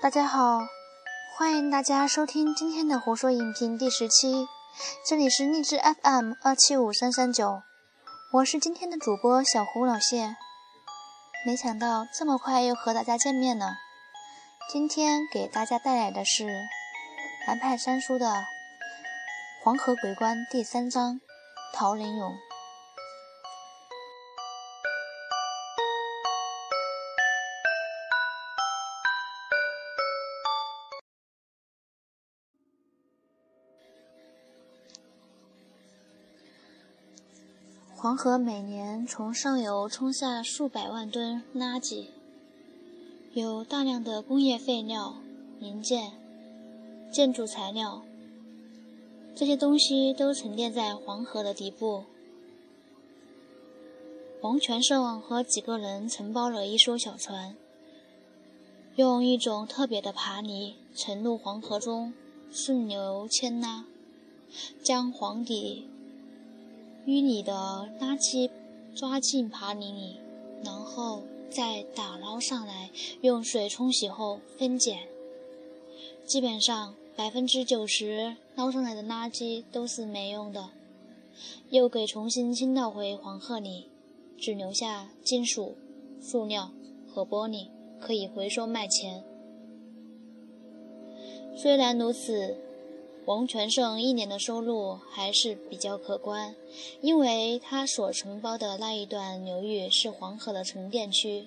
大家好，欢迎大家收听今天的胡说影评第十期，这里是励志 FM 二七五三三九，我是今天的主播小胡老谢。没想到这么快又和大家见面了，今天给大家带来的是南派三叔的《黄河鬼关》第三章，桃林勇。黄河每年从上游冲下数百万吨垃圾，有大量的工业废料、零件、建筑材料，这些东西都沉淀在黄河的底部。王全胜和几个人承包了一艘小船，用一种特别的爬泥沉入黄河中，顺流牵拉，将黄底。淤泥的垃圾抓进爬泥里，然后再打捞上来，用水冲洗后分拣。基本上百分之九十捞上来的垃圾都是没用的，又给重新倾倒回黄河里，只留下金属、塑料和玻璃可以回收卖钱。虽然如此。王全胜一年的收入还是比较可观，因为他所承包的那一段流域是黄河的沉淀区，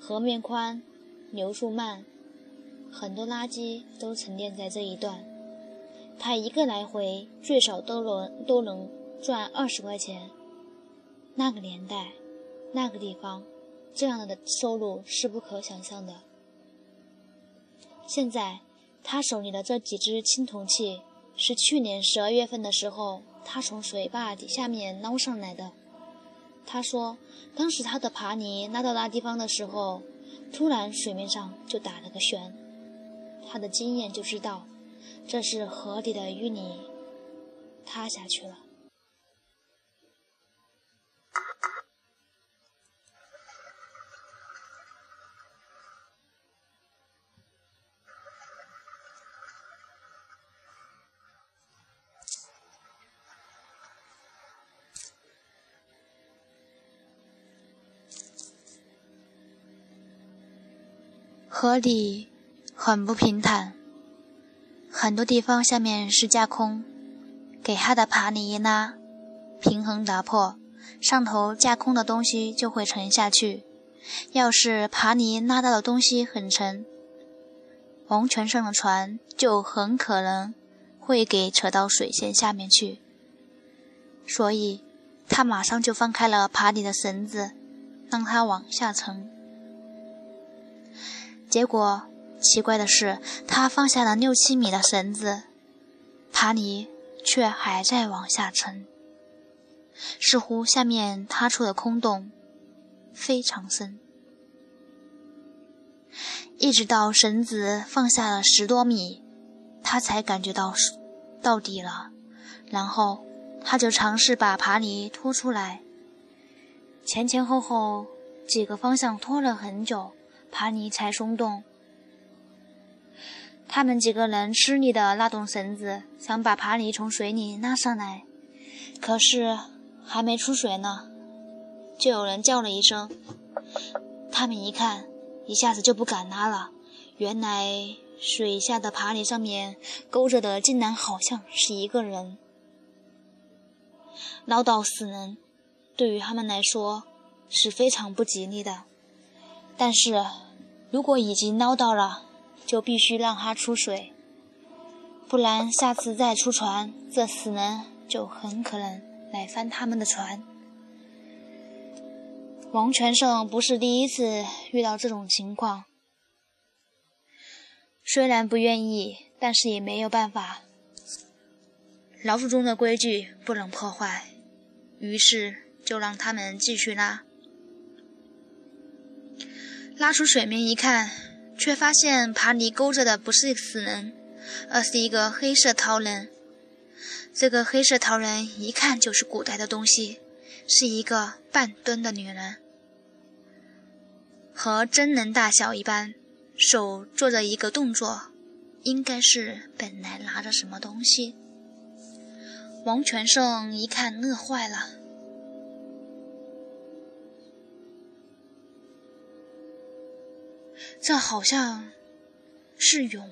河面宽，流速慢，很多垃圾都沉淀在这一段。他一个来回最少都能都能赚二十块钱。那个年代，那个地方，这样的收入是不可想象的。现在。他手里的这几只青铜器是去年十二月份的时候，他从水坝底下面捞上来的。他说，当时他的爬泥拉到那地方的时候，突然水面上就打了个旋。他的经验就知道，这是河底的淤泥塌下去了。河底很不平坦，很多地方下面是架空，给他的爬犁一拉，平衡打破，上头架空的东西就会沉下去。要是爬泥拉到的东西很沉，王全胜的船就很可能会给扯到水线下面去。所以，他马上就放开了爬泥的绳子，让它往下沉。结果，奇怪的是，他放下了六七米的绳子，爬犁却还在往下沉，似乎下面塌出的空洞非常深。一直到绳子放下了十多米，他才感觉到到底了。然后，他就尝试把爬犁拖出来，前前后后几个方向拖了很久。爬犁才松动。他们几个人吃力地拉动绳子，想把爬犁从水里拉上来。可是还没出水呢，就有人叫了一声。他们一看，一下子就不敢拉了。原来水下的爬犁上面勾着的，竟然好像是一个人。捞到死人，对于他们来说是非常不吉利的。但是，如果已经捞到了，就必须让他出水，不然下次再出船，这死人就很可能来翻他们的船。王全胜不是第一次遇到这种情况，虽然不愿意，但是也没有办法。老鼠中的规矩不能破坏，于是就让他们继续拉。拉出水面一看，却发现爬泥勾着的不是死人，而是一个黑色陶人。这个黑色陶人一看就是古代的东西，是一个半蹲的女人。和真人大小一般，手做着一个动作，应该是本来拿着什么东西。王全胜一看，乐坏了。这好像是俑。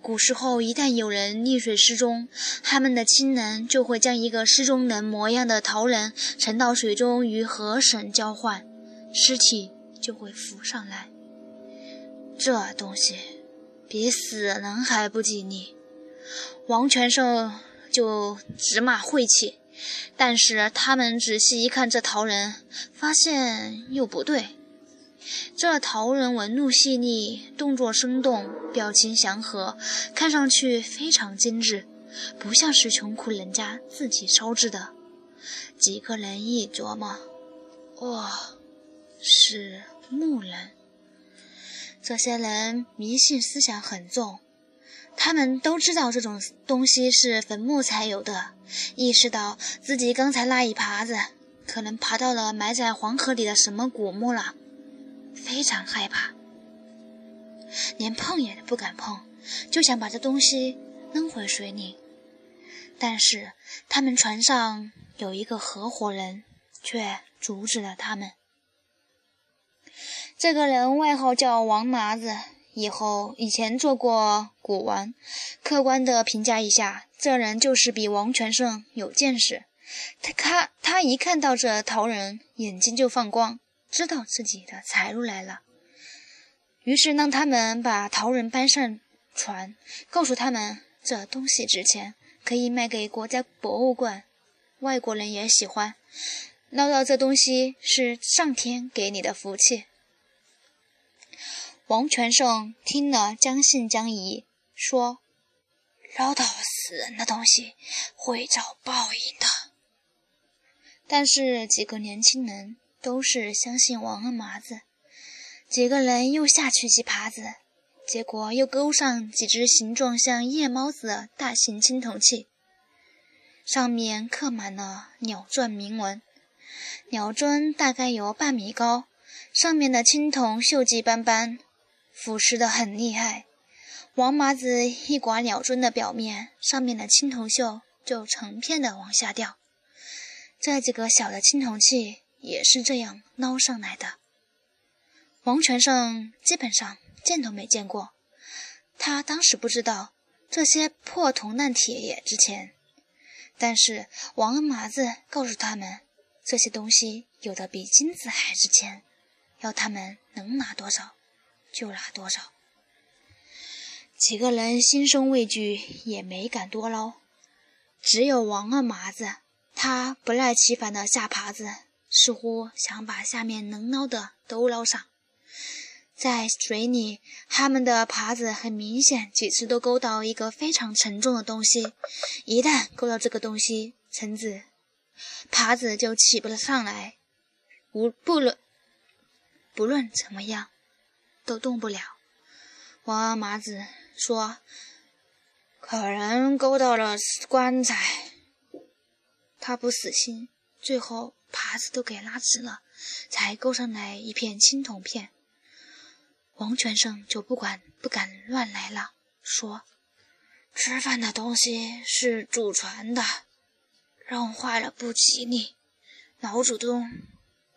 古时候，一旦有人溺水失踪，他们的亲人就会将一个失踪人模样的陶人沉到水中，与河神交换，尸体就会浮上来。这东西比死人还不吉利。王全胜。就直骂晦气，但是他们仔细一看这陶人，发现又不对。这陶人纹路细腻，动作生动，表情祥和，看上去非常精致，不像是穷苦人家自己烧制的。几个人一琢磨，哦，是木人。这些人迷信思想很重。他们都知道这种东西是坟墓才有的，意识到自己刚才那一耙子可能爬到了埋在黄河里的什么古墓了，非常害怕，连碰也不敢碰，就想把这东西扔回水里。但是他们船上有一个合伙人，却阻止了他们。这个人外号叫王麻子。以后以前做过古玩，客观的评价一下，这人就是比王全胜有见识。他他他一看到这陶人，眼睛就放光，知道自己的财路来了。于是让他们把陶人搬上船，告诉他们这东西值钱，可以卖给国家博物馆，外国人也喜欢。捞到这东西是上天给你的福气。王全胜听了，将信将疑，说：“捞到死人的东西，会遭报应的。”但是几个年轻人都是相信王二麻子，几个人又下去几耙子，结果又勾上几只形状像夜猫子的大型青铜器，上面刻满了鸟篆铭文，鸟篆大概有半米高，上面的青铜锈迹斑斑。腐蚀的很厉害，王麻子一刮鸟尊的表面，上面的青铜锈就成片的往下掉。这几个小的青铜器也是这样捞上来的。王全胜基本上见都没见过，他当时不知道这些破铜烂铁也值钱，但是王二麻子告诉他们，这些东西有的比金子还值钱，要他们能拿多少。就拿多少。几个人心生畏惧，也没敢多捞。只有王二麻子，他不耐其烦的下耙子，似乎想把下面能捞的都捞上。在水里，他们的耙子很明显几次都勾到一个非常沉重的东西。一旦勾到这个东西，橙子耙子就起不了上来。无不论不论怎么样。都动不了。王二麻子说：“可能勾到了棺材。”他不死心，最后耙子都给拉直了，才勾上来一片青铜片。王全胜就不管，不敢乱来了，说：“吃饭的东西是祖传的，弄坏了不吉利，老祖宗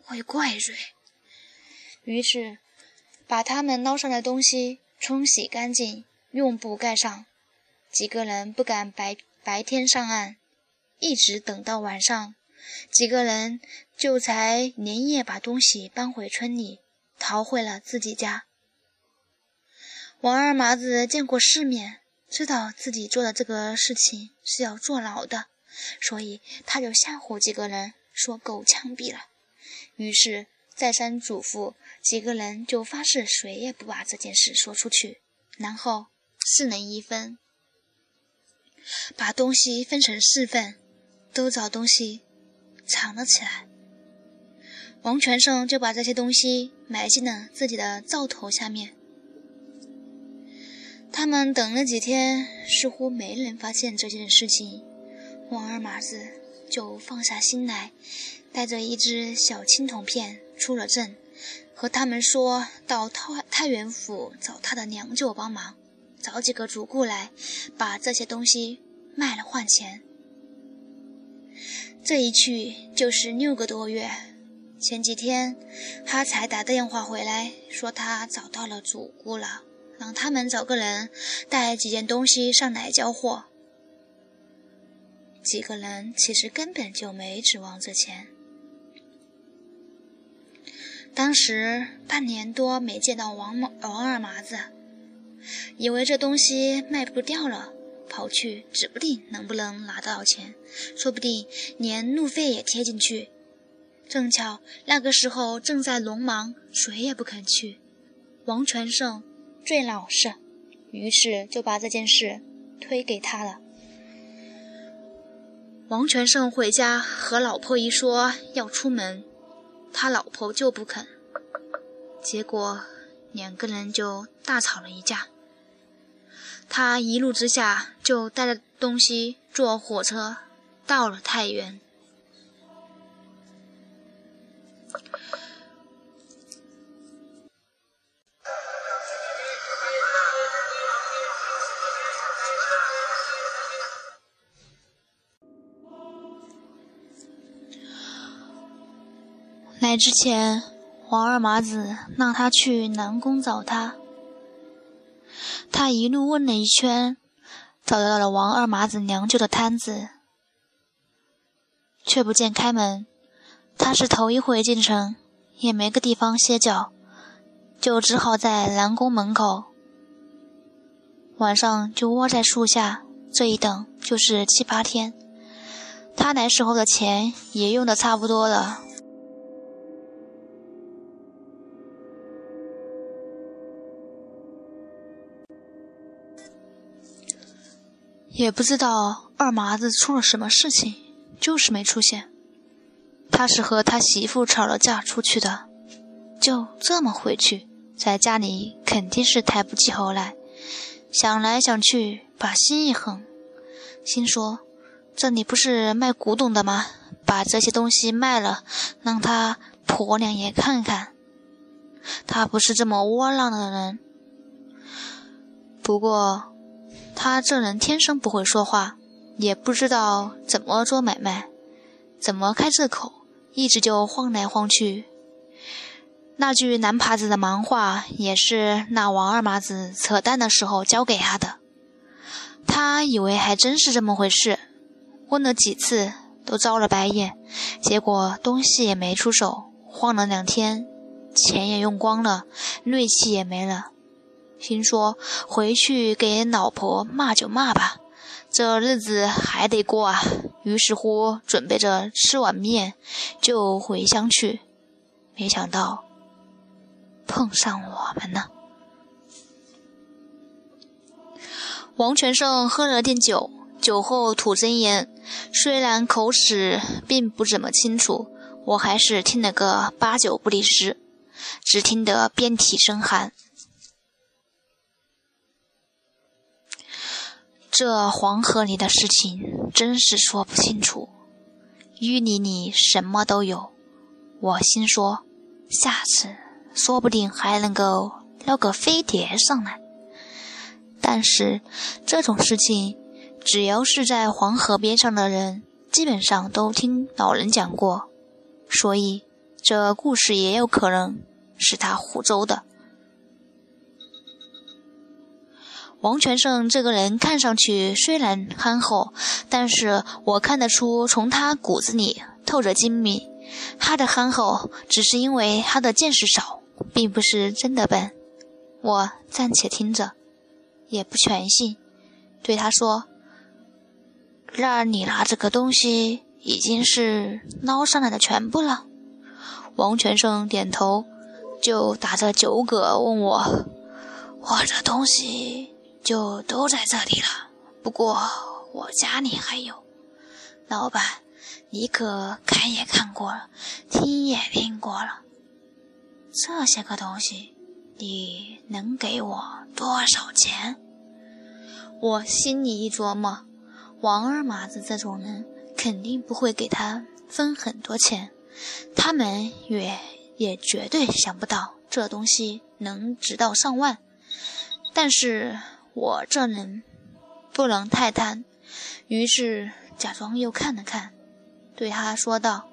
会怪罪。”于是。把他们捞上的东西冲洗干净，用布盖上。几个人不敢白白天上岸，一直等到晚上，几个人就才连夜把东西搬回村里，逃回了自己家。王二麻子见过世面，知道自己做的这个事情是要坐牢的，所以他就吓唬几个人说够枪毙了。于是。再三嘱咐，几个人就发誓谁也不把这件事说出去。然后四人一分，把东西分成四份，都找东西藏了起来。王全胜就把这些东西埋进了自己的灶头下面。他们等了几天，似乎没人发现这件事情，王二麻子就放下心来，带着一只小青铜片。出了镇，和他们说到太太原府找他的娘舅帮忙，找几个主顾来，把这些东西卖了换钱。这一去就是六个多月，前几天他才打电话回来，说他找到了主顾了，让他们找个人带几件东西上来交货。几个人其实根本就没指望这钱。当时半年多没见到王王二麻子，以为这东西卖不掉了，跑去指不定能不能拿到钱，说不定连路费也贴进去。正巧那个时候正在农忙，谁也不肯去。王全胜最老实，于是就把这件事推给他了。王全胜回家和老婆一说要出门。他老婆就不肯，结果两个人就大吵了一架。他一怒之下就带着东西坐火车到了太原。来之前，王二麻子让他去南宫找他。他一路问了一圈，找到了王二麻子娘舅的摊子，却不见开门。他是头一回进城，也没个地方歇脚，就只好在南宫门口。晚上就窝在树下，这一等就是七八天。他来时候的钱也用的差不多了。也不知道二麻子出了什么事情，就是没出现。他是和他媳妇吵了架出去的，就这么回去，在家里肯定是抬不起头来。想来想去，把心一横，心说：这里不是卖古董的吗？把这些东西卖了，让他婆娘也看看。他不是这么窝囊的人。不过。他这人天生不会说话，也不知道怎么做买卖，怎么开这口，一直就晃来晃去。那句南耙子的蛮话也是那王二麻子扯淡的时候教给他的。他以为还真是这么回事，问了几次都遭了白眼，结果东西也没出手，晃了两天，钱也用光了，锐气也没了。心说回去给老婆骂就骂吧，这日子还得过啊。于是乎，准备着吃碗面就回乡去。没想到碰上我们了。王全胜喝了点酒，酒后吐真言，虽然口齿并不怎么清楚，我还是听了个八九不离十，只听得遍体生寒。这黄河里的事情真是说不清楚，淤泥里什么都有。我心说，下次说不定还能够捞个飞碟上来。但是这种事情，只要是在黄河边上的人，基本上都听老人讲过，所以这故事也有可能是他胡诌的。王全胜这个人看上去虽然憨厚，但是我看得出从他骨子里透着精明。他的憨厚只是因为他的见识少，并不是真的笨。我暂且听着，也不全信。对他说：“那你拿这个东西已经是捞上来的全部了？”王全胜点头，就打着酒嗝问我：“我这东西？”就都在这里了。不过我家里还有，老板，你可看也看过了，听也听过了。这些个东西，你能给我多少钱？我心里一琢磨，王二麻子这种人肯定不会给他分很多钱，他们也也绝对想不到这东西能值到上万。但是我这人不能太贪，于是假装又看了看，对他说道：“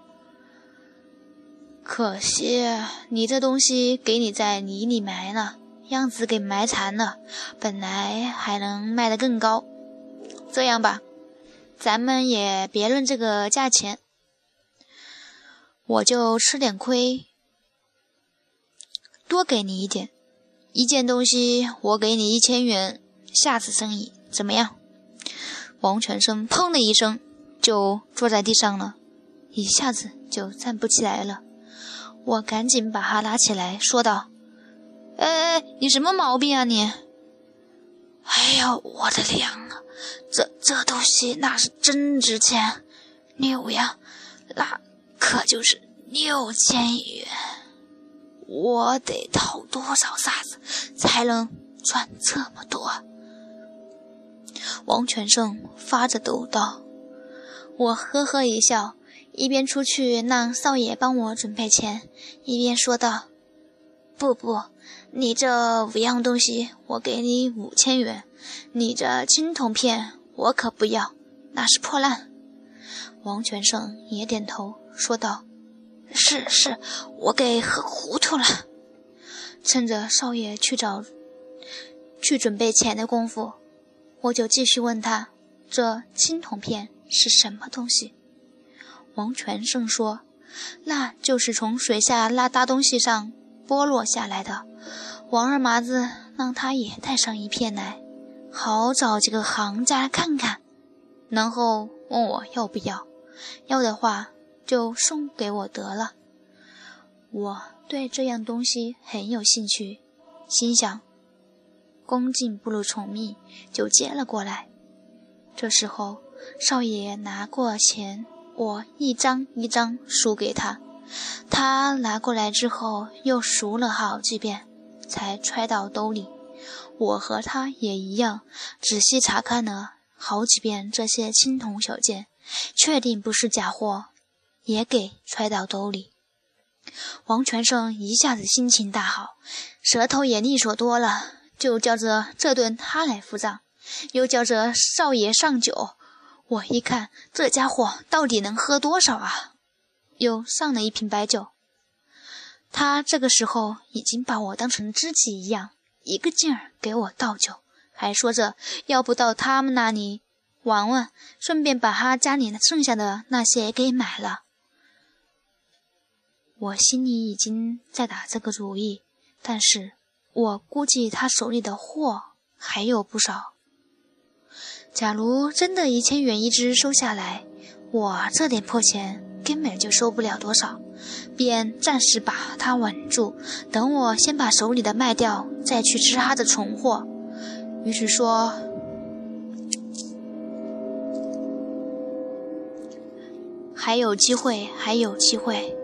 可惜你这东西给你在泥里埋了，样子给埋残了，本来还能卖得更高。这样吧。”咱们也别论这个价钱，我就吃点亏，多给你一点。一件东西我给你一千元，下次生意怎么样？王全生砰的一声就坐在地上了，一下子就站不起来了。我赶紧把他拉起来，说道：“哎哎，你什么毛病啊你？”哎呦，我的娘啊！这这东西那是真值钱，六呀，那可就是六千元。我得掏多少沙子才能赚这么多？王全胜发着抖道。我呵呵一笑，一边出去让少爷帮我准备钱，一边说道：“不不。”你这五样东西，我给你五千元。你这青铜片，我可不要，那是破烂。王全胜也点头说道：“是是，我给喝糊涂了。”趁着少爷去找、去准备钱的功夫，我就继续问他：“这青铜片是什么东西？”王全胜说：“那就是从水下那大东西上剥落下来的。”王二麻子让他也带上一片来，好找几个行家看看，然后问我要不要，要的话就送给我得了。我对这样东西很有兴趣，心想，恭敬不如从命，就接了过来。这时候少爷拿过钱，我一张一张数给他，他拿过来之后又数了好几遍。才揣到兜里。我和他也一样，仔细查看了好几遍这些青铜小件，确定不是假货，也给揣到兜里。王全胜一下子心情大好，舌头也利索多了，就叫着这顿他来付账，又叫着少爷上酒。我一看，这家伙到底能喝多少啊？又上了一瓶白酒。他这个时候已经把我当成知己一样，一个劲儿给我倒酒，还说着要不到他们那里玩玩，顺便把他家里剩下的那些给买了。我心里已经在打这个主意，但是我估计他手里的货还有不少。假如真的一千元一只收下来，我这点破钱根本就收不了多少。便暂时把它稳住，等我先把手里的卖掉，再去吃他的存货。于是说：“还有机会，还有机会。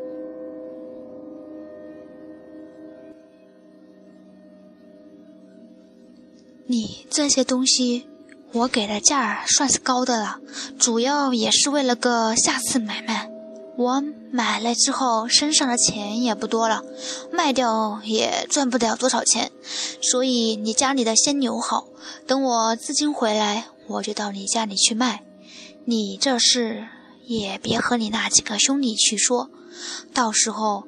你这些东西，我给的价儿算是高的了，主要也是为了个下次买卖。”我买了之后，身上的钱也不多了，卖掉也赚不了多少钱，所以你家里的先留好，等我资金回来，我就到你家里去卖。你这事也别和你那几个兄弟去说，到时候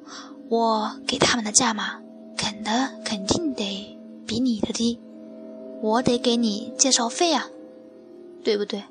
我给他们的价码，肯的肯定得比你的低，我得给你介绍费啊，对不对？